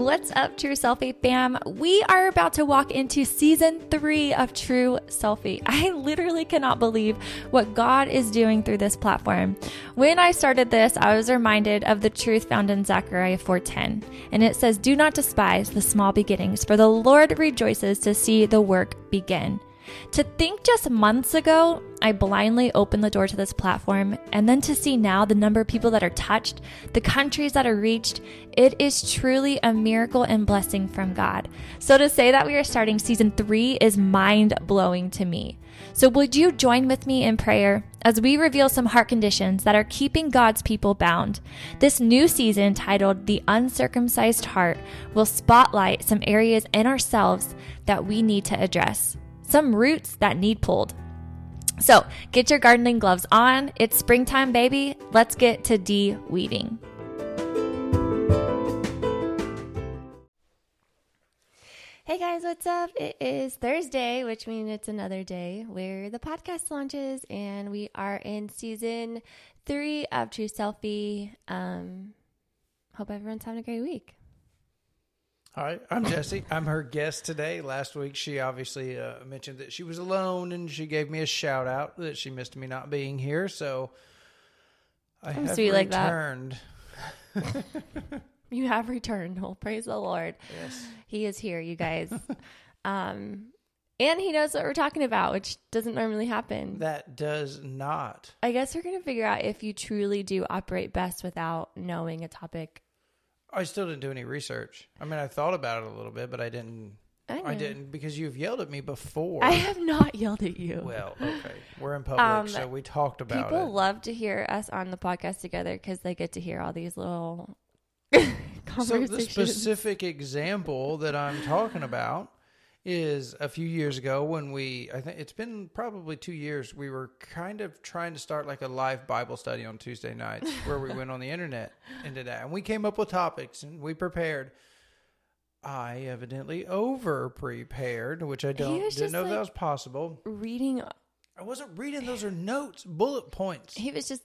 What's up, True Selfie fam? We are about to walk into season three of True Selfie. I literally cannot believe what God is doing through this platform. When I started this, I was reminded of the truth found in Zechariah 4:10, and it says, "Do not despise the small beginnings, for the Lord rejoices to see the work begin." To think just months ago, I blindly opened the door to this platform, and then to see now the number of people that are touched, the countries that are reached, it is truly a miracle and blessing from God. So to say that we are starting season three is mind blowing to me. So, would you join with me in prayer as we reveal some heart conditions that are keeping God's people bound? This new season, titled The Uncircumcised Heart, will spotlight some areas in ourselves that we need to address some roots that need pulled. So get your gardening gloves on. It's springtime, baby. Let's get to de weeding. Hey guys, what's up? It is Thursday, which means it's another day where the podcast launches, and we are in season three of True Selfie. Um, hope everyone's having a great week. Hi, I'm Jesse. I'm her guest today. Last week, she obviously uh, mentioned that she was alone, and she gave me a shout out that she missed me not being here. So I I'm have sweet like that. returned. You have returned. Well, praise the Lord. Yes. He is here, you guys. um, and he knows what we're talking about, which doesn't normally happen. That does not. I guess we're going to figure out if you truly do operate best without knowing a topic. I still didn't do any research. I mean, I thought about it a little bit, but I didn't. I, I didn't because you've yelled at me before. I have not yelled at you. well, okay, we're in public, Um, so we talked about People it. love to hear us on the podcast together because they get to hear all these little So the specific example that I'm talking about is a few years ago when we I think it's been probably 2 years we were kind of trying to start like a live Bible study on Tuesday nights where we went on the internet and did that and we came up with topics and we prepared I evidently over prepared which I don't didn't know if that was possible. reading I wasn't reading those are notes, bullet points. he was just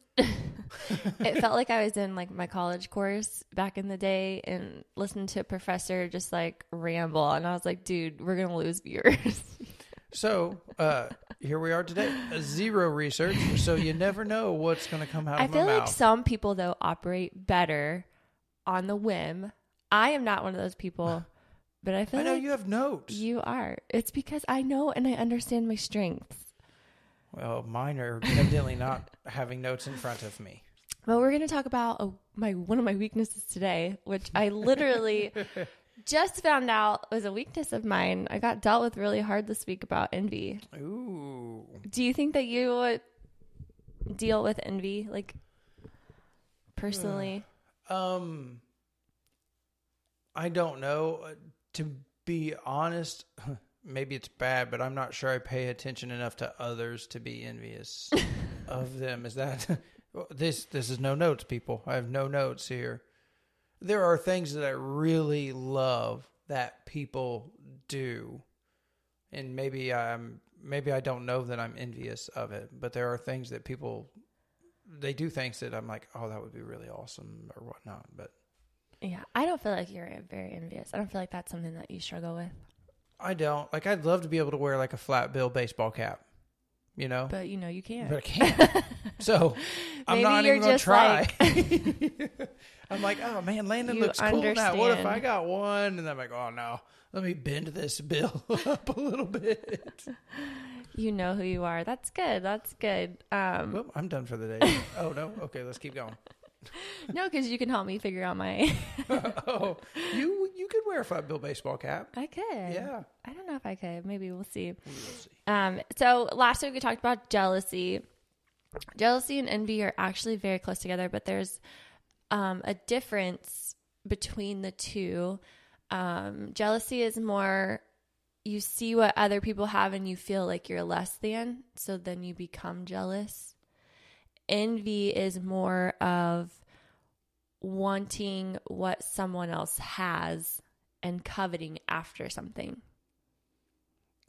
it felt like i was in like my college course back in the day and listened to a professor just like ramble and i was like dude we're gonna lose viewers So uh, here we are today. Zero research, so you never know what's going to come out i of my feel like mouth. some people though operate better on the whim i am not one of those people but i feel I know like you have notes. you are it's because i know and i understand my strengths well, mine are evidently not having notes in front of me. Well, we're going to talk about uh, my one of my weaknesses today, which I literally just found out was a weakness of mine. I got dealt with really hard this week about envy. Ooh. Do you think that you would deal with envy, like personally? Um, I don't know. Uh, To be honest, maybe it's bad, but I'm not sure I pay attention enough to others to be envious of them. Is that this? This is no notes, people. I have no notes here. There are things that I really love that people do, and maybe I'm maybe I don't know that I'm envious of it, but there are things that people they do things that I'm like, oh, that would be really awesome or whatnot. But Yeah, I don't feel like you're very envious. I don't feel like that's something that you struggle with. I don't like. I'd love to be able to wear like a flat bill baseball cap, you know, But you know, you can't. but I can't. so I'm not even gonna just try. I'm like, oh man, Landon You looks cool now. What if I got one? And I'm like, oh no, let me bend this bill up a little bit. you know who you are. That's good. That's good. Um, Well, I'm done for the day. Oh no, okay, let's keep going. No, because you can help me figure out my. oh, you you could wear a five bill baseball cap. I could. Yeah, I don't know if I could. Maybe we'll see. we will see. Um, so last week we talked about jealousy. Jealousy and envy are actually very close together, but there's um, a difference between the two. Um, jealousy is more you see what other people have and you feel like you're less than, so then you become jealous. Envy is more of wanting what someone else has and coveting after something.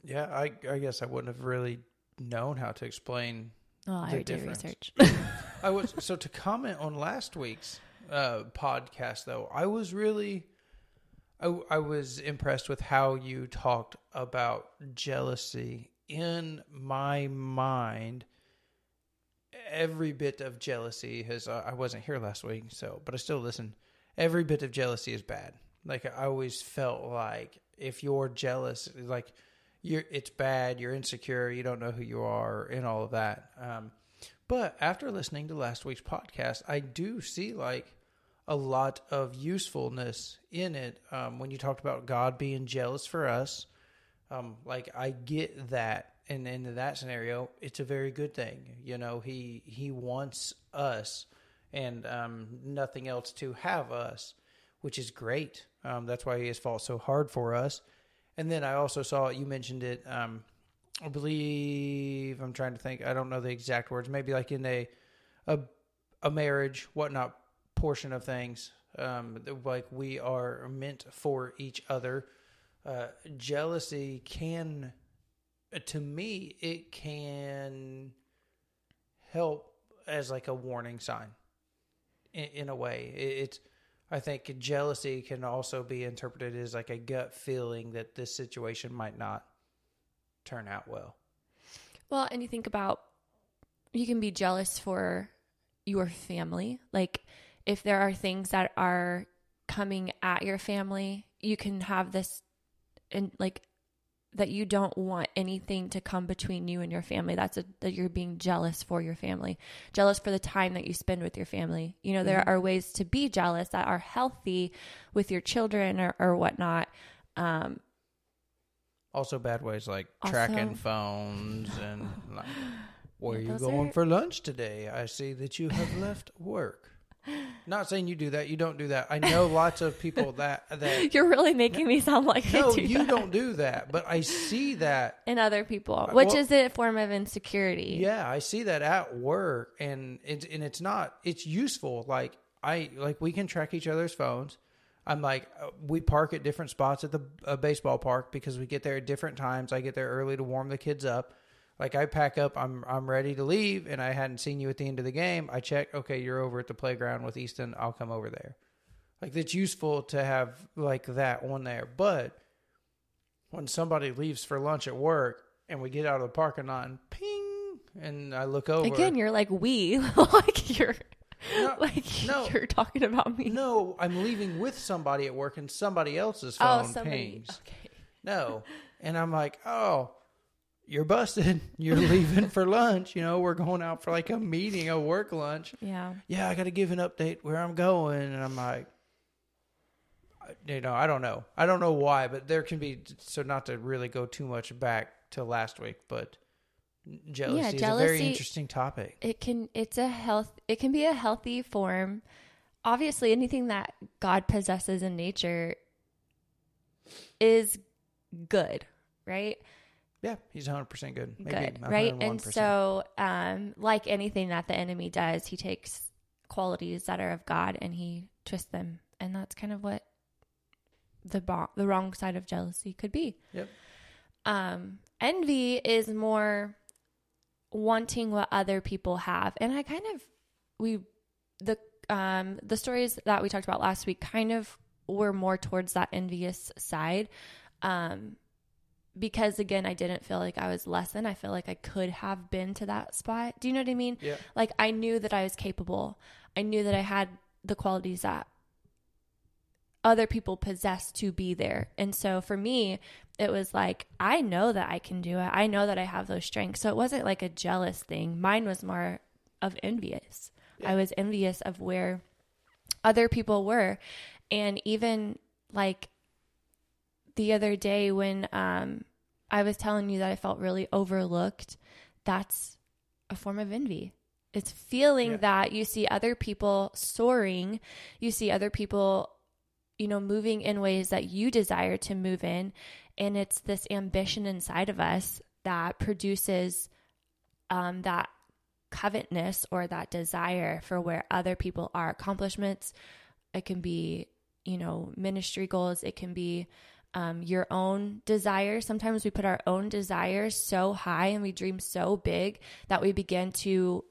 Yeah, I I guess I wouldn't have really known how to explain Oh, I The already did difference. research. I was so to comment on last week's uh, podcast though. I was really, I, I was impressed with how you talked about jealousy. In my mind, every bit of jealousy has. Uh, I wasn't here last week, so but I still listen. Every bit of jealousy is bad. Like I always felt like if you're jealous, like you're, it's bad. You're insecure. You don't know who you are, and all of that. Um, but after listening to last week's podcast, I do see like a lot of usefulness in it. Um, when you talked about God being jealous for us, um, like I get that, and in that scenario, it's a very good thing. You know, he he wants us and um, nothing else to have us, which is great. Um, that's why he has fought so hard for us. And then I also saw you mentioned it. Um, I believe I'm trying to think. I don't know the exact words. Maybe like in a a, a marriage, whatnot portion of things. Um, like we are meant for each other. Uh, jealousy can, Uh, to me, it can help as like a warning sign. In, in a way, it, it's. I think jealousy can also be interpreted as like a gut feeling that this situation might not turn out well. Well, and you think about you can be jealous for your family. Like if there are things that are coming at your family, you can have this and like that you don't want anything to come between you and your family. That's a, that you're being jealous for your family, jealous for the time that you spend with your family. You know, there mm-hmm. are ways to be jealous that are healthy with your children or, or whatnot. Um, also, bad ways like also, tracking phones and like, where are you going are... for lunch today? I see that you have left work. Not saying you do that. You don't do that. I know lots of people that that you're really making me sound like no, do you that. don't do that. But I see that in other people, which well, is a form of insecurity. Yeah, I see that at work, and it's and it's not. It's useful. Like I like we can track each other's phones. I'm like, uh, we park at different spots at the uh, baseball park because we get there at different times. I get there early to warm the kids up. Like I pack up, I'm I'm ready to leave, and I hadn't seen you at the end of the game. I check, okay, you're over at the playground with Easton. I'll come over there. Like that's useful to have like that on there. But when somebody leaves for lunch at work and we get out of the parking lot and ping, and I look over again, you're like we, like you're. No, like no, you're talking about me. No, I'm leaving with somebody at work and somebody else's oh, phone oh, somebody, pings. Okay. No, and I'm like, oh, you're busted. You're leaving for lunch. You know, we're going out for like a meeting, a work lunch. Yeah. Yeah, I got to give an update where I'm going. And I'm like, you know, I don't know. I don't know why, but there can be, so not to really go too much back to last week, but jealousy, yeah, jealousy is a very interesting topic. It can, it's a health, it can be a healthy form. Obviously, anything that God possesses in nature is good, right? Yeah, he's 100% good. Maybe good, right? And so, um, like anything that the enemy does, he takes qualities that are of God and he twists them. And that's kind of what the bo- the wrong side of jealousy could be. Yep. Um, envy is more wanting what other people have. And I kind of we the um the stories that we talked about last week kind of were more towards that envious side. Um because again i didn't feel like i was less than i feel like i could have been to that spot. Do you know what i mean? Yeah. like i knew that i was capable. I knew that i had the qualities that other people possess to be there. And so for me it was like i know that i can do it. I know that i have those strengths. So it wasn't like a jealous thing. Mine was more of envious. Yeah. i was envious of where other people were. And even like the other day when um, I was telling you that I felt really overlooked, that's a form of envy. It's feeling yeah. that you see other people soaring, you see other people, you know, moving in ways that you desire to move in. And it's this ambition inside of us that produces um, that covetousness or that desire for where other people are accomplishments. It can be, you know, ministry goals. It can be um, your own desires. Sometimes we put our own desires so high and we dream so big that we begin to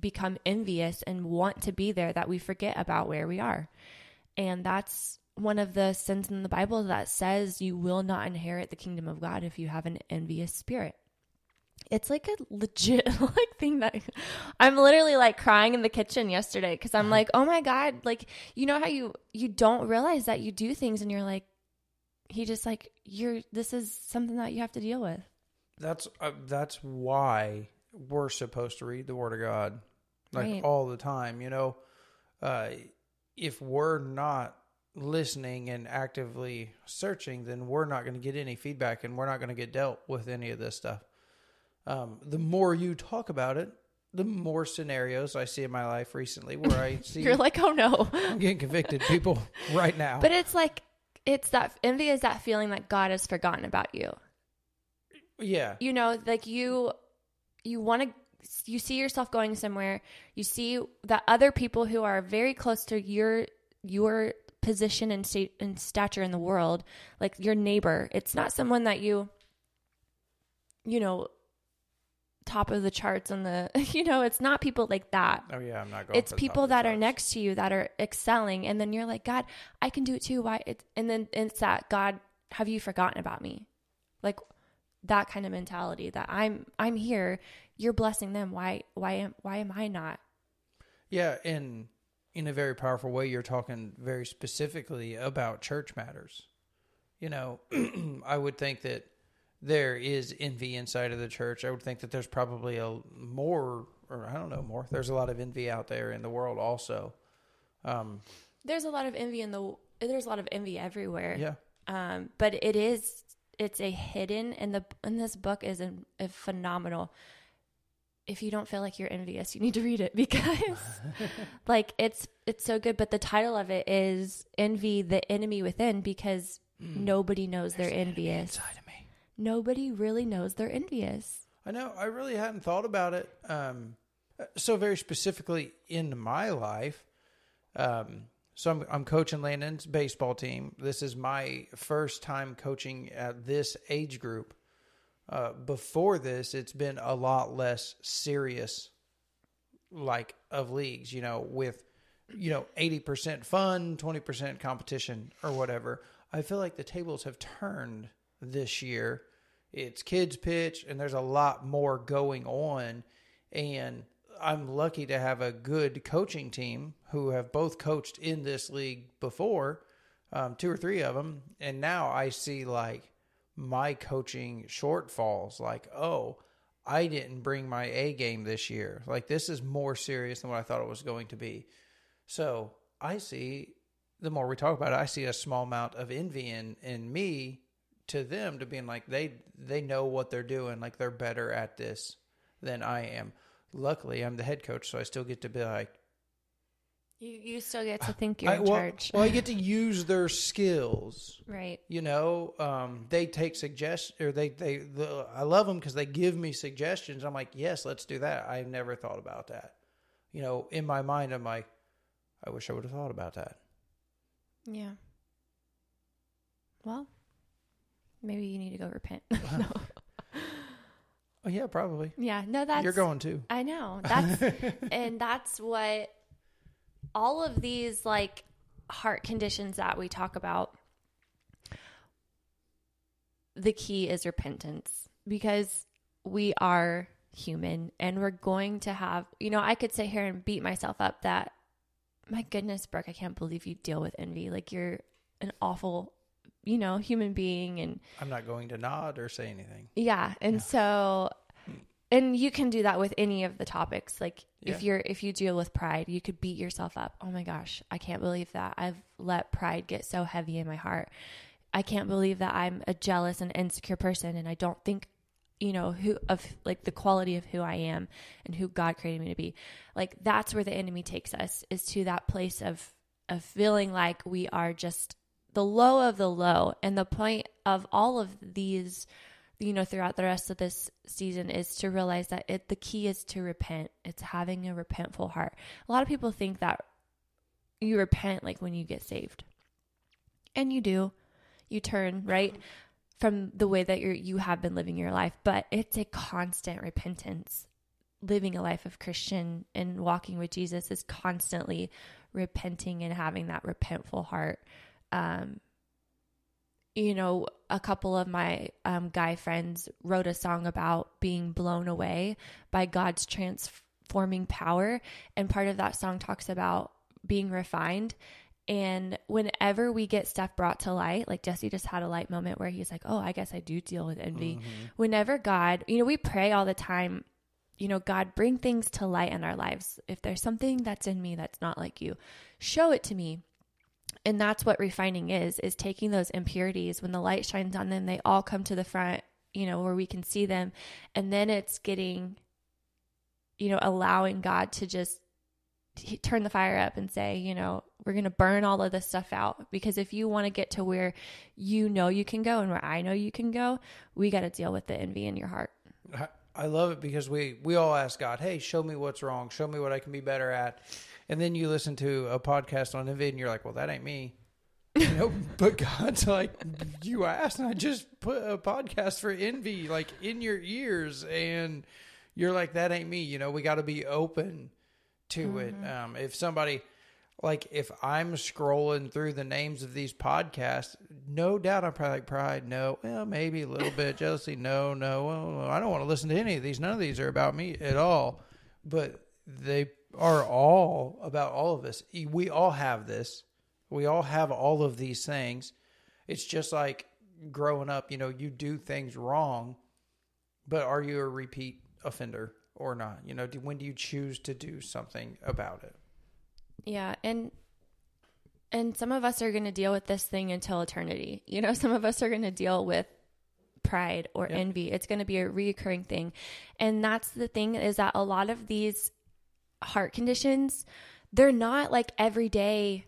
become envious and want to be there that we forget about where we are. And that's one of the sins in the Bible that says you will not inherit the kingdom of God if you have an envious spirit. It's like a legit like thing that I'm literally like crying in the kitchen yesterday because I'm like, oh my god, like you know how you you don't realize that you do things and you're like, he just like you're this is something that you have to deal with. That's uh, that's why we're supposed to read the Word of God, like Right. all the time. You know, uh, if we're not listening and actively searching, then we're not going to get any feedback, and we're not going to get dealt with any of this stuff. Um, the more you talk about it, the more scenarios I see in my life recently where I see You're like, oh no. I'm getting convicted people right now. But it's like it's that envy is that feeling that God has forgotten about you. yeah, You know, like you you want to you see yourself going somewhere. You see that other people who are very close to your your position and state and stature in the world, like your neighbor. It's not someone that you you know top of the charts on the you know, it's not people like that. oh yeah, I'm not going. it's for the top people that are next to you that are excelling and then you're like god i can do it too why it, and then it's that god have you forgotten about me like that kind of mentality that i'm i'm here you're blessing them why why am why am i not Yeah, and in a very powerful way, you're talking very specifically about church matters. You know, I would think that there is envy inside of the church. I would think that there's probably a more, or I don't know, more. There's a lot of envy out there in the world, also. Um, there's a lot of envy in the there's a lot of envy everywhere yeah, um but it is it's a hidden and the and this book is a, a phenomenal if you don't feel like you're envious you need to read it because like it's it's so good but the title of it is envy the enemy within because nobody knows they're envious inside of me. Nobody really knows they're envious I know. I really hadn't thought about it. Um, so very specifically in my life. Um, so I'm, I'm coaching Landon's baseball team. This is my first time coaching at this age group. Uh, before this, it's been a lot less serious, like of leagues. You know, with you know eighty percent fun, twenty percent competition, or whatever. I feel like the tables have turned this year. It's kids pitch, and there's a lot more going on. And I'm lucky to have a good coaching team who have both coached in this league before, um, two or three of them. And now I see like my coaching shortfalls, like, oh, I didn't bring my A game this year. Like, this is more serious than what I thought it was going to be. So I see, the more we talk about it, I see a small amount of envy in, in me to them to being like they they know what they're doing like they're better at this than I am. Luckily, I'm the head coach, so I still get to be like, you you still get to think you're I, in well, charge well, I get to use their skills. right You know, um, they take suggestions, or they they. The, I love them because they give me suggestions. I'm like, yes, let's do that. I've never thought about that. You know, in my mind, I'm like, I wish I would have thought about that. yeah well maybe you need to go repent no. Oh yeah, probably. yeah no that's You're going too. I know. That's and that's what all of these like heart conditions that we talk about the key is repentance because we are human and we're going to have you know I could sit here and beat myself up that my goodness Brooke I can't believe you deal with envy like you're an awful you know human being and I'm not going to nod or say anything. yeah. And so and you can do that with any of the topics. Like if you're if you deal with pride, you could beat yourself up. Oh my gosh, I can't believe that I've let pride get so heavy in my heart. I can't believe that I'm a jealous and insecure person and I don't think you know who of like the quality of who I am and who God created me to be. Like that's where the enemy takes us is to that place of of feeling like we are just the low of the low and the point of all of these you know throughout the rest of this season is to realize that it the key is to repent. It's having a repentful heart. A lot of people think that you repent like when you get saved. And you do. You turn right from the way that you're you have been living your life. But it's a constant repentance. Living a life of christian and walking with jesus is constantly repenting and having that repentful heart um, you know, a couple of my um, guy friends wrote a song about being blown away by God's transforming power. And part of that song talks about being refined. And whenever we get stuff brought to light, like Jesse just had a light moment where he's like, Oh, I guess I do deal with envy. Mm-hmm. Whenever God, you know, we pray all the time, you know, God, bring things to light in our lives. If there's something that's in me that's not like you, show it to me and that's what refining is is taking those impurities when the light shines on them they all come to the front you know where we can see them and then it's getting you know allowing god to just turn the fire up and say you know we're going to burn all of this stuff out because if you want to get to where you know you can go and where i know you can go we got to deal with the envy in your heart I- love it because we we all ask God, "Hey, show me what's wrong. Show me what I can be better at." And then you listen to a podcast on envy, and you're like, "Well, that ain't me." You know, but God's like, "You asked, and I just put a podcast for envy like in your ears," and you're like, "That ain't me." You know, we got to be open to it. Um, if somebody like if I'm scrolling through the names of these podcasts, no doubt I'm probably like pride, no, well, maybe a little bit jealousy, no, no, well, I don't want to listen to any of these. None of these are about me at all, but they are all about all of us. We all have this. We all have all of these things. It's just like growing up, you know, you do things wrong, but are you a repeat offender or not? You know, do, when do you choose to do something about it? Yeah, and and some of us are going to deal with this thing until eternity. You know, some of us are going to deal with pride or Yep. envy. It's going to be a reoccurring thing. And that's the thing is that a lot of these heart conditions, they're not like everyday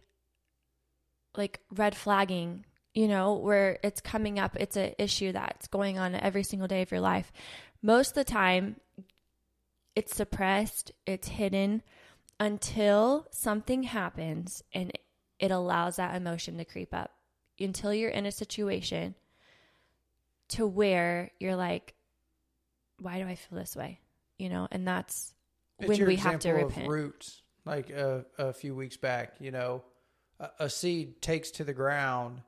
like red flagging, you know, where it's coming up, it's an issue that's going on every single day of your life. Most of the time, it's suppressed, it's hidden until something happens and it allows that emotion to creep up. Until you're in a situation to where you're like, why do I feel this way? You know, and that's when your we have to example repent. Of roots, like a, a few weeks back, you know, a, a seed takes to the ground,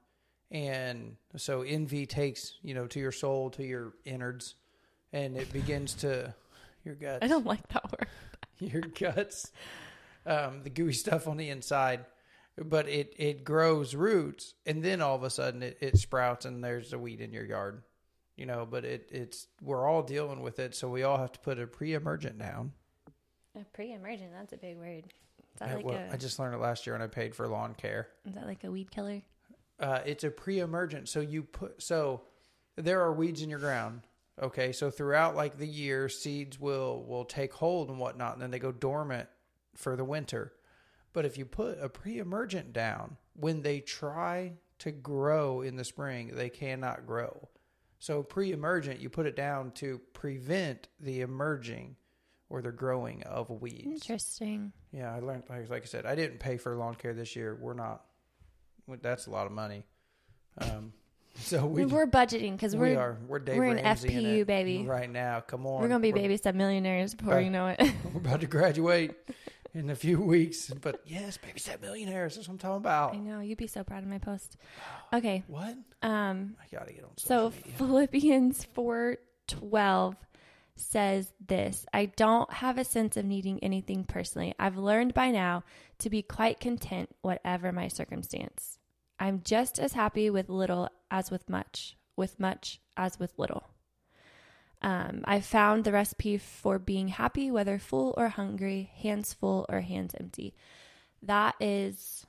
and so envy takes, you know, to your soul, to your innards, and it begins to your guts, I don't like that word. your guts, um, the gooey stuff on the inside. But it, it grows roots, and then all of a sudden it, it sprouts, and there's a weed in your yard, you know. But it, it's we're all dealing with it, so we all have to put a pre-emergent down. A pre-emergent, that's a big word. Is that I, like well, a I just learned it last year when I paid for lawn care. is that like a weed killer? Uh, it's a pre-emergent. So you put so there are weeds in your ground. Okay, so throughout like the year, seeds will will take hold and whatnot, and then they go dormant for the winter. But if you put a pre-emergent down, when they try to grow in the spring, they cannot grow. So pre-emergent, you put it down to prevent the emerging or the growing of weeds. Interesting. Yeah, I learned like, like I said, I didn't pay for lawn care this year. We're not. That's a lot of money. Um, so we We, are budgeting because we we're we're Dave we're in FPU, baby. right now. Come on, we're gonna be baby step millionaires before Uh, you know it. We're about to graduate in a few weeks, but yes, baby step millionaires. That's what I'm talking about. I know you'd be so proud of my post. Okay, What? um, I gotta get on so media. Philippians four twelve says this: I don't have a sense of needing anything personally. I've learned by now to be quite content, whatever my circumstance. I'm just as happy with little as with much, with much as with little. Um, I found the recipe for being happy, whether full or hungry, hands full or hands empty. That is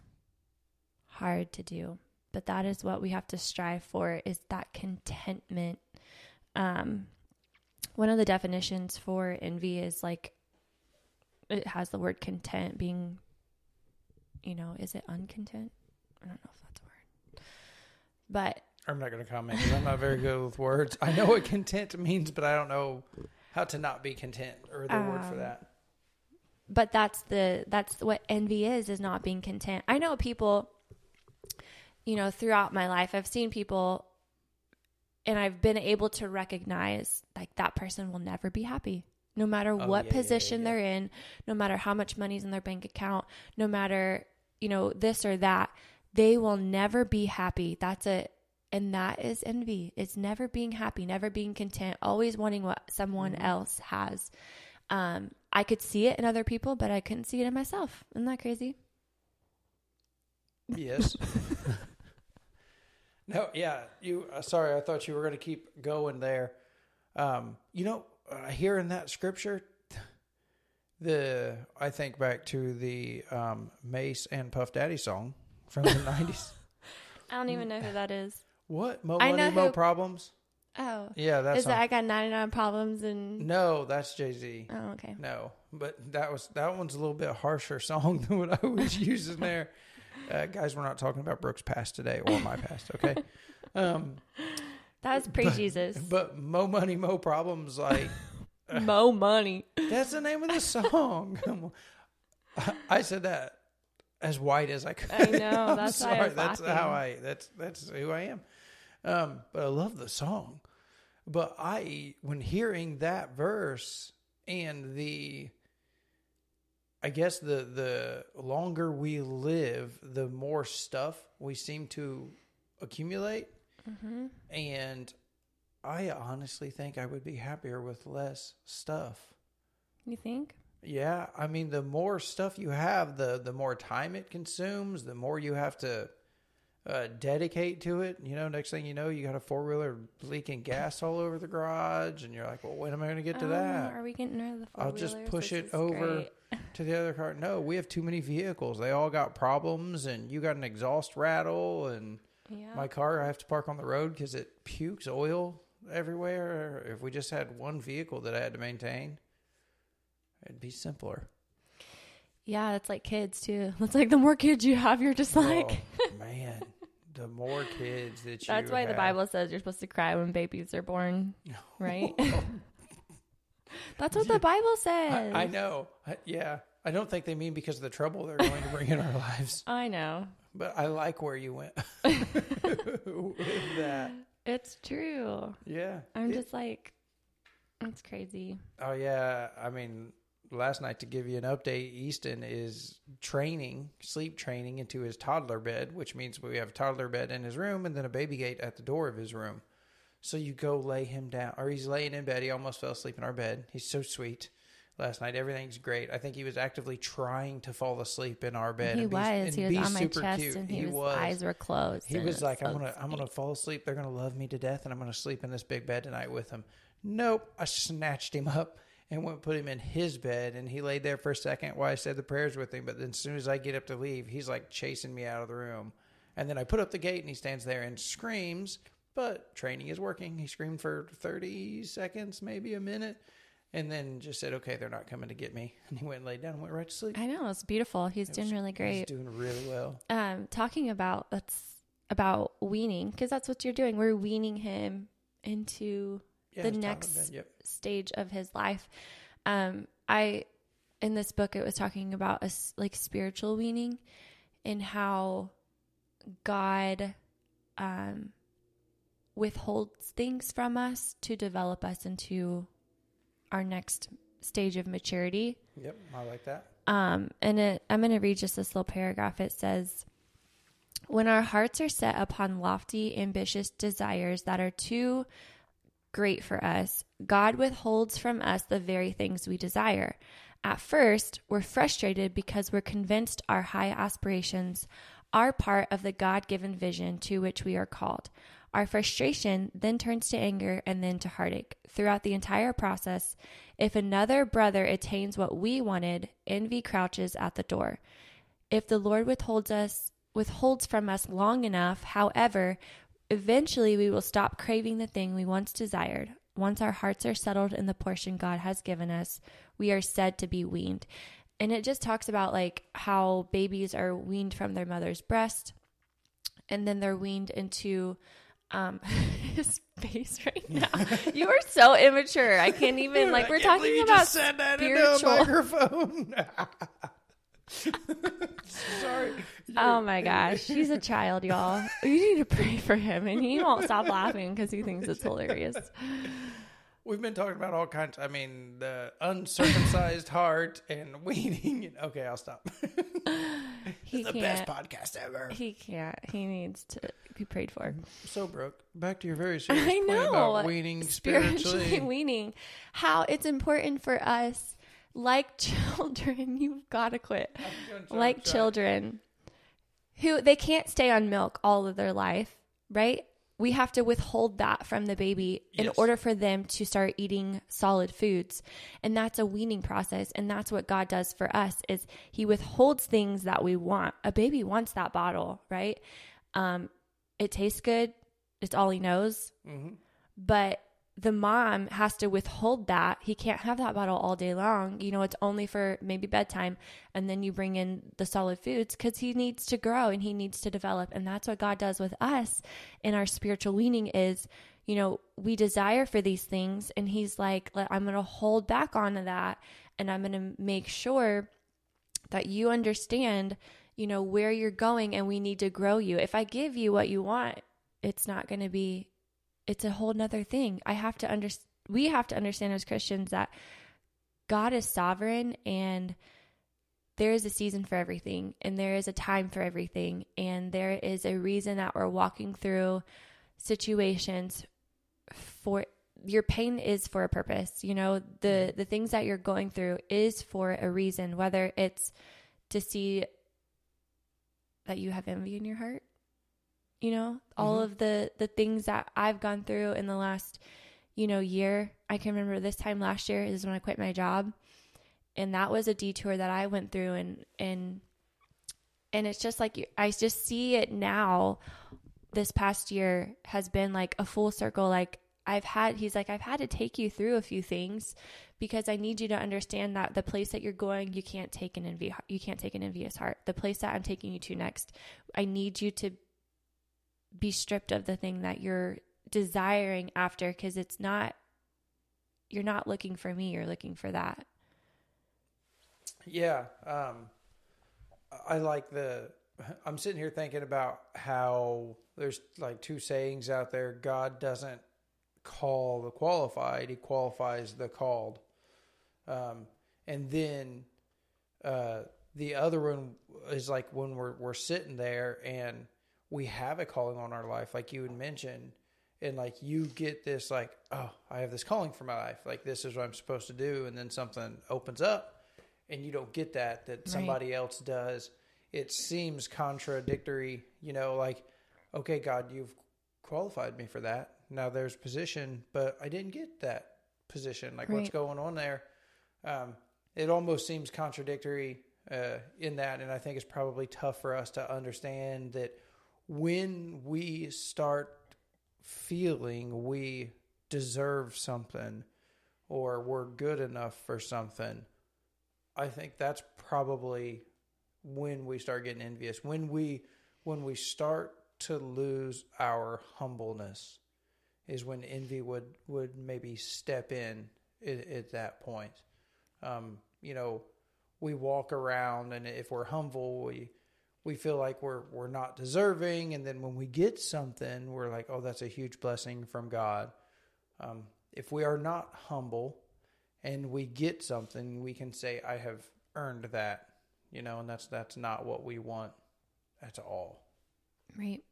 hard to do, but that is what we have to strive for is that contentment. Um, one of the definitions for envy is like it has the word content being, you know, is it uncontent? I don't know if that's a word, but I'm not gonna comment 'cause I'm not very good with words. I know what content means, but I don't know how to not be content or the word for Um, that. but that's the that's what envy is is not being content i know people you know throughout my life i've seen people and i've been able to recognize like that person will never be happy no matter Oh, what yeah, yeah, yeah, position yeah. they're in no matter how much money's in their bank account no matter you know this or that they will never be happy. That's it. And that is envy. It's never being happy, never being content, always wanting what someone Mm-hmm. else has. Um, I could see it in other people, but I couldn't see it in myself. Isn't that crazy? Yes. no, yeah. You. Uh, sorry, I thought you were going to keep going there. Um, you know, uh, here in that scripture, the I think back to the um, Mase and Puff Daddy song from the nineties. I don't even know who that is. What? Mo I money, know mo who- problems. Oh, Yeah, that's is that I got 99 problems and. no, that's Jay Z. Oh, okay. No, but that was that one's a little bit harsher song than what I was using there. Uh, guys, we're not talking about Brooke's past today or my past. Okay. Um, That was pre Jesus. But Mo Money, Mo Problems, like Mo money. that's the name of the song. I- said that as white as I could. I know, that's sorry. that's laughing. how I. That's that's who I am. Um, but I love the song. But I, when hearing that verse and the, I guess the the longer we live, the more stuff we seem to accumulate. Mm-hmm. And I honestly think I would be happier with less stuff. You think? Yeah, I mean, the more stuff you have, the the more time it consumes, the more you have to uh, dedicate to it. You know, next thing you know, you got a four wheeler leaking gas all over the garage, and you're like, "Well, when am I going to get to Oh, that?" Are we getting rid of the four I'll just push This it over great. To the other car. No, we have too many vehicles. They all got problems, and you got an exhaust rattle, and Yeah. my car I have to park on the road because it pukes oil everywhere. If we just had one vehicle that I had to maintain, it'd be simpler. yeah, it's like kids too. It's like the more kids you have, you're just oh, like. oh, man, the more kids that you That's why the Bible says you're supposed to cry when babies are born, right? That's what the Bible says. I, I know. I, yeah, I don't think they mean because of the trouble they're going to bring in our lives, I know. but I like where you went with that. It's true. Yeah, I'm It- just like, it's crazy. Oh yeah, I mean, last night to give you an update, Easton is training, sleep training into his toddler bed, which means we have a toddler bed in his room and then a baby gate at the door of his room. So you go lay him down, or he's laying in bed. He almost fell asleep in our bed. He's so sweet. Last night, everything's great. I think he was actively trying to fall asleep in our bed. he and be, was. and He was on my chest, cute. and he, he was, was. eyes were closed. He was like, so "I'm gonna, I'm gonna fall asleep. They're gonna love me to death, and I'm gonna sleep in this big bed tonight with him." Nope. I snatched him up and went and put him in his bed, and he laid there for a second while I said the prayers with him. But then, as soon as I get up to leave, he's like chasing me out of the room, and then I put up the gate, and he stands there and screams. But training is working. He screamed for 30 seconds, maybe a minute, and then just said, "Okay, they're not coming to get me." And he went and laid down and went right to sleep. I know it's beautiful. He's It doing was- really great. He's doing really well. Um, talking about that's about weaning because that's what you're doing. We're weaning him into Yeah, The next- Yep. stage of his life. Um, I in this book it was talking about a, like spiritual weaning and how God um, withholds things from us to develop us into our next stage of maturity. Yep. I like that. Um, and it, I'm going to read just this little paragraph. It says, When our hearts are set upon lofty, ambitious desires that are too great for us, God withholds from us the very things we desire. At first, we're frustrated because we're convinced our high aspirations are part of the God given vision to which we are called. Our frustration then turns to anger and then to heartache. Throughout the entire process, if another brother attains what we wanted, envy crouches at the door. If the Lord withholds us withholds from us long enough, however, eventually we will stop craving the thing we once desired. Once our hearts are settled in the portion God has given us, we are said to be weaned. And it just talks about like how babies are weaned from their mother's breast and then they're weaned into um his face right now. you are so immature. I can't even like we're talking about just said that into a spiritual microphone. Sorry. Oh my gosh, he's a child, y'all. You need to pray for him, and he won't stop laughing because he thinks it's hilarious. We've been talking about all kinds. I mean, the uncircumcised heart and weaning. Okay, I'll stop. He the can't. best podcast ever. He can't. He needs to be prayed for. So, Brooke, back to your very serious I point know. about weaning Spiritually spiritually. weaning. How it's important for us, like children, you've got to quit. like children who they can't stay on milk all of their life, right? We have to withhold that from the baby in Yes. order for them to start eating solid foods. And that's a weaning process and that's what God does for us is he withholds things that we want. A baby wants that bottle, right? Um it tastes good. It's all he knows. Mhm. But the mom has to withhold that. He can't have that bottle all day long. You know, it's only for maybe bedtime. And then you bring in the solid foods because he needs to grow and he needs to develop. And that's what God does with us in our spiritual weaning is, you know, we desire for these things. And he's like, I'm going to hold back onto that. And I'm going to make sure that you understand, you know, where you're going and we need to grow you. If I give you what you want, it's not going to be it's a whole nother thing. I have to understand, we have to understand as Christians that God is sovereign and there is a season for everything and there is a time for everything. And there is a reason that we're walking through situations for your pain is for a purpose. You know, the, the things that you're going through is for a reason, whether it's to see that you have envy in your heart you know all Mhm. of the the things that i've gone through in the last you know year. I can remember this time last year is when i quit my job. And that was a detour that i went through and and and it's just like i just see it now. This past year has been like a full circle. Like i've had he's like i've had to take you through a few things because i need you to understand that the place that you're going you can't take an envy you can't take an envious heart. The place that i'm taking you to next i need you to be stripped of the thing that you're desiring after because it's not you're not looking for me you're looking for that Yeah. Um, I like the. I'm sitting here thinking about how there's like two sayings out there. God doesn't call the qualified; He qualifies the called. Um, and then uh, the other one is like when we're we're sitting there and we have a calling on our life, like you had mentioned, and like you get this like, oh, I have this calling for my life, like this is what I'm supposed to do, and then something opens up, and you don't get that that somebody else does. It seems contradictory, you know, like, okay, God, you've qualified me for that. Now there's position, but I didn't get that position. Like, what's going on there? Um, it almost seems contradictory uh, in that, and I think it's probably tough for us to understand that when we start feeling we deserve something or we're good enough for something, I think that's probably when we start getting envious. When we when we start to lose our humbleness is when envy would would maybe step in at, at that point. Um, you know, we walk around and if we're humble, we we feel like we're we're not deserving, and then when we get something, we're like, oh, that's a huge blessing from God. Um, if we are not humble and we get something, we can say, I have earned that, you know, and that's that's not what we want at all. right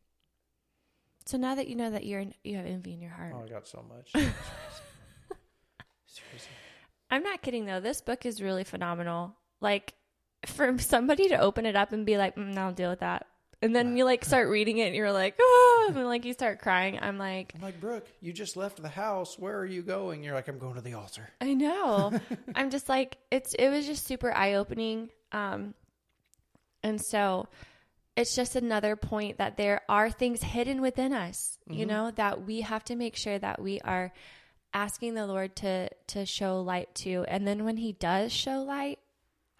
so now that you know that you're you have envy in your heart Oh, I got so much. Seriously. i'm not kidding though this book is really phenomenal like for somebody to open it up and be like mm, i'll deal with that and then you like start reading it and you're like oh and then like you start crying i'm like I'm like, Brooke, you just left the house. Where are you going? You're like, I'm going to the altar. I know. I'm just like it's it was just super eye opening. Um and so it's just another point that there are things hidden within us, you Mhm. know, that we have to make sure that we are asking the Lord to to show light to. And then when he does show light,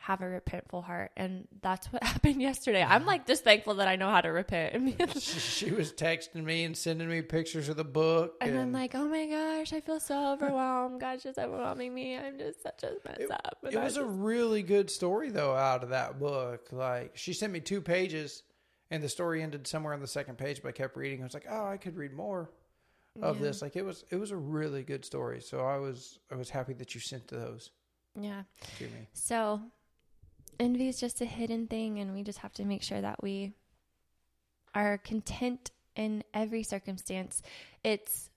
have a repentful heart. And that's what happened yesterday. I'm like just thankful that I know how to repent. she, she was texting me and sending me pictures of the book. And I'm like, oh my gosh, I feel so overwhelmed. God's just overwhelming me. I'm just such a mess up. And It I was a really good story though out of that book. Like she sent me two pages and the story ended somewhere on the second page, but I kept reading. I was like, Oh, I could read more. of Yeah. this. Like it was it was a really good story. So I was I was happy that you sent those Yeah. to me. So envy is just a hidden thing, and we just have to make sure that we are content in every circumstance. It's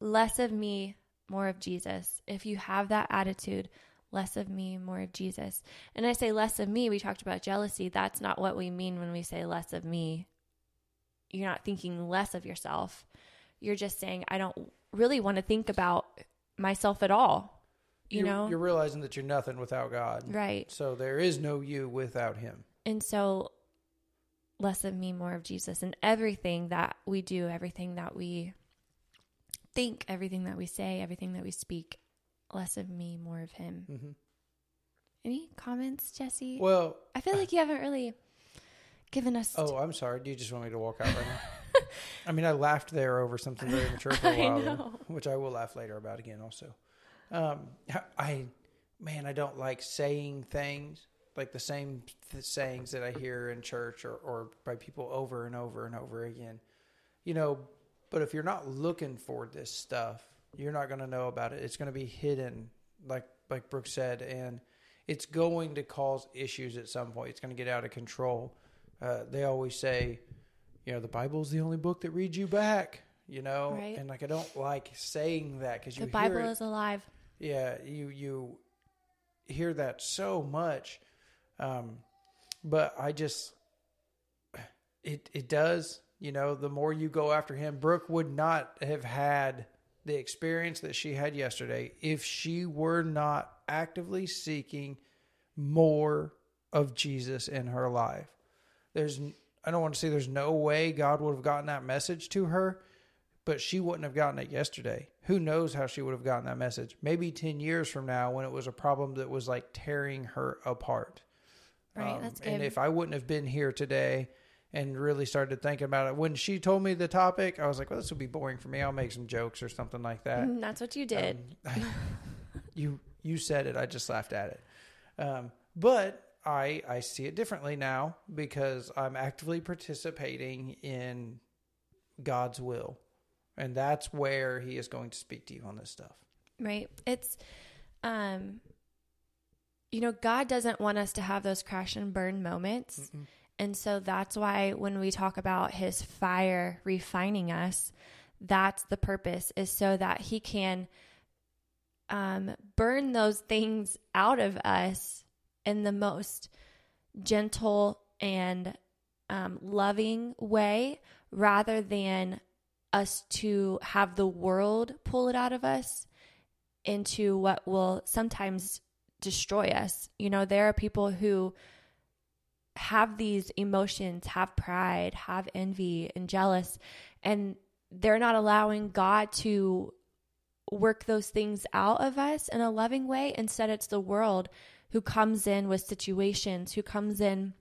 less of me, more of Jesus. If you have that attitude, less of me, more of Jesus. And I say less of me, we talked about jealousy. That's not what we mean when we say less of me. You're not thinking less of yourself. You're just saying, I don't really want to think about myself at all. You You're- know? you're realizing that you're nothing without God. right. So there is no you without Him. And so, less of me, more of Jesus. And everything that we do, everything that we think, everything that we say, everything that we speak, less of me, more of Him. hmm Any comments, Jesse? Well, I feel like you haven't really given us. oh, I'm sorry. Do you just want me to walk out right now? I mean, I laughed there over something very mature for a while, know. which I will laugh later about again. Also, um, I man, I don't like saying things like the same th- sayings that I hear in church or, or by people over and over and over again. You know, but if you're not looking for this stuff, you're not going to know about it. It's going to be hidden, like like Brooke said, and it's going to cause issues at some point. It's going to get out of control. Uh, they always say, you know, the Bible's the only book that reads you back. You know, Right. and like I don't like saying that because you the Bible it, is alive. Yeah, you you hear that so much, um, but I just it it does. You know, the more you go after him, Brooke would not have had the experience that she had yesterday if she were not actively seeking more of Jesus in her life. There's I don't want to say there's no way God would have gotten that message to her, but she wouldn't have gotten it yesterday. Who knows how she would have gotten that message? Maybe 10 years from now when it was a problem that was like tearing her apart. Right, that's good. And if I wouldn't have been here today and really started thinking about it, when she told me the topic, I was like, well, this will be boring for me. I'll make some jokes or something like that. Mm, That's what you did. Um, you you said it. I just laughed at it. Um, but I I see it differently now because I'm actively participating in God's will, and that's where He is going to speak to you on this stuff. right. It's um you know god doesn't want us to have those crash and burn moments. And so that's why when we talk about his fire refining us that's the purpose is so that he can um burn those things out of us in the most gentle and um, loving way rather than us to have the world pull it out of us into what will sometimes destroy us. You know, there are people who have these emotions, have pride, have envy and jealous, and they're not allowing God to work those things out of us in a loving way. Instead, it's the world who comes in with situations, who comes in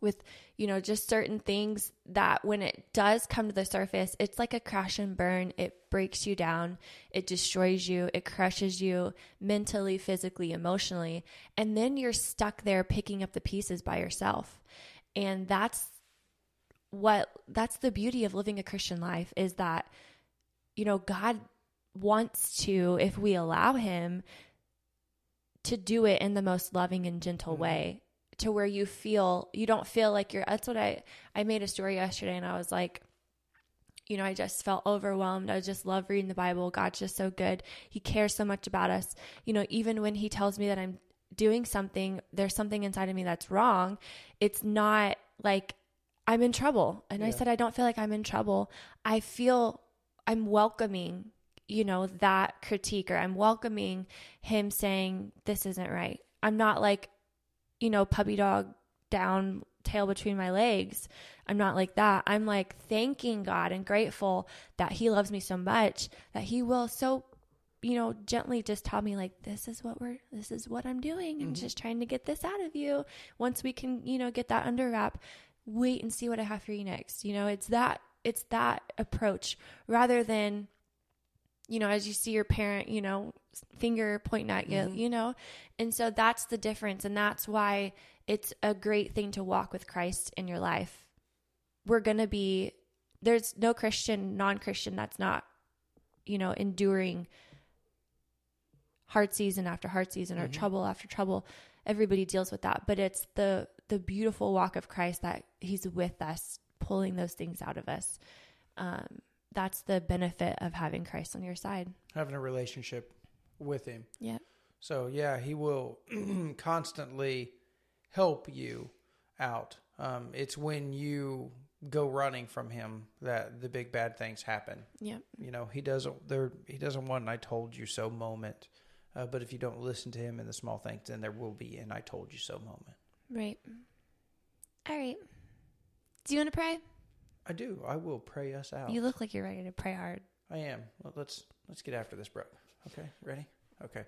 with you know just certain things that when it does come to the surface it's like a crash and burn. It breaks you down. It destroys you. It crushes you mentally physically emotionally. And then you're stuck there picking up the pieces by yourself. And that's what that's the beauty of living a christian life is that you know god wants to if we allow him to do it in the most loving and gentle Mhm. way to where you feel you don't feel like you're that's what I I made a story yesterday and I was like you know I just felt overwhelmed. I just love reading the Bible. God's just so good. He cares so much about us. You know even when he tells me that I'm doing something there's something inside of me that's wrong. It's not like I'm in trouble. And I said I don't feel like I'm in trouble. I feel I'm welcoming you know that critique or I'm welcoming him saying this isn't right. I'm not like you know, puppy dog down, tail between my legs. I'm not like that. I'm like thanking God and grateful that He loves me so much that He will so, you know, gently just tell me, like, this is what we're, this is what I'm doing. I'm Mhm. just trying to get this out of you. Once we can, you know, get that under wrap, wait and see what I have for you next. You know, it's that, it's that approach rather than, you know, as you see your parent, you know, finger pointing at you, Mhm. you know? And so that's the difference. And that's why it's a great thing to walk with Christ in your life. We're going to be, there's no Christian, non Christian that's not you know, enduring hard season after hard season or Mhm. trouble after trouble. Everybody deals with that, but it's the the beautiful walk of Christ that He's with us, pulling those things out of us. Um, that's the benefit of having Christ on your side. Having a relationship with Him. Yeah. So yeah, He will constantly help you out. Um, it's when you go running from Him that the big bad things happen. Yeah. You know, He doesn't. There, He doesn't want an "I told you so" moment. Uh, but if you don't listen to Him in the small things, then there will be an "I told you so" moment. Right. All right. Do you want to pray? I do. I will pray us out. You look like you're ready to pray hard. I am. Well, let's let's get after this, Brooke. Okay, ready? Okay.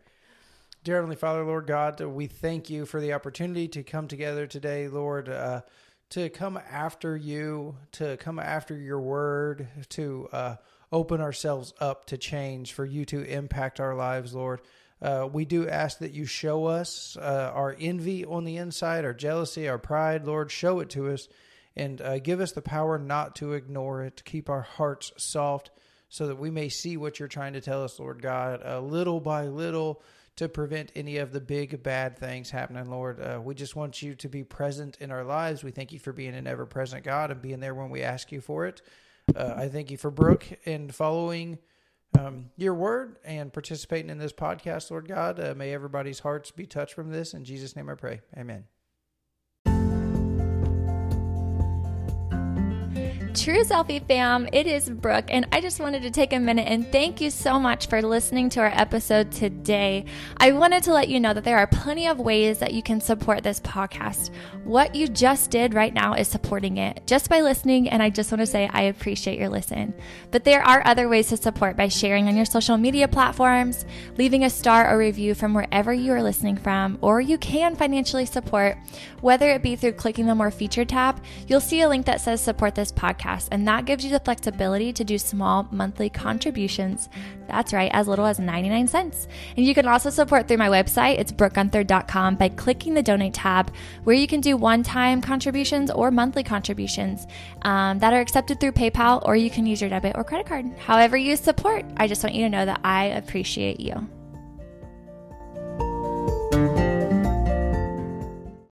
Dear Heavenly Father, Lord God, we thank you for the opportunity to come together today, Lord, uh, to come after you, to come after your word, to uh, open ourselves up to change, for you to impact our lives, Lord. Uh, we do ask that you show us uh, our envy on the inside, our jealousy, our pride, Lord. Show it to us and uh, give us the power not to ignore it, to keep our hearts soft so that we may see what you're trying to tell us, Lord God, uh, little by little to prevent any of the big bad things happening, Lord. Uh, we just want you to be present in our lives. We thank you for being an ever present God and being there when we ask you for it. Uh, I thank you for Brooke and following um, your word and participating in this podcast, Lord God. Uh, may everybody's hearts be touched from this. In Jesus' name I pray. Amen. True Selfie fam, it is Brooke, and I just wanted to take a minute and thank you so much for listening to our episode today. I wanted to let you know that there are plenty of ways that you can support this podcast. What you just did right now is supporting it just by listening, and I just want to say I appreciate your listen. But there are other ways to support by sharing on your social media platforms, leaving a star or review from wherever you are listening from, or you can financially support, whether it be through clicking the More Feature tab. You'll see a link that says support this podcast and that gives you the flexibility to do small monthly contributions. That's right, as little as 99 cents. And you can also support through my website, it's brookeguenther.com, by clicking the donate tab, where you can do one time contributions or monthly contributions um, that are accepted through PayPal, or you can use your debit or credit card. However, you support, I just want you to know that I appreciate you.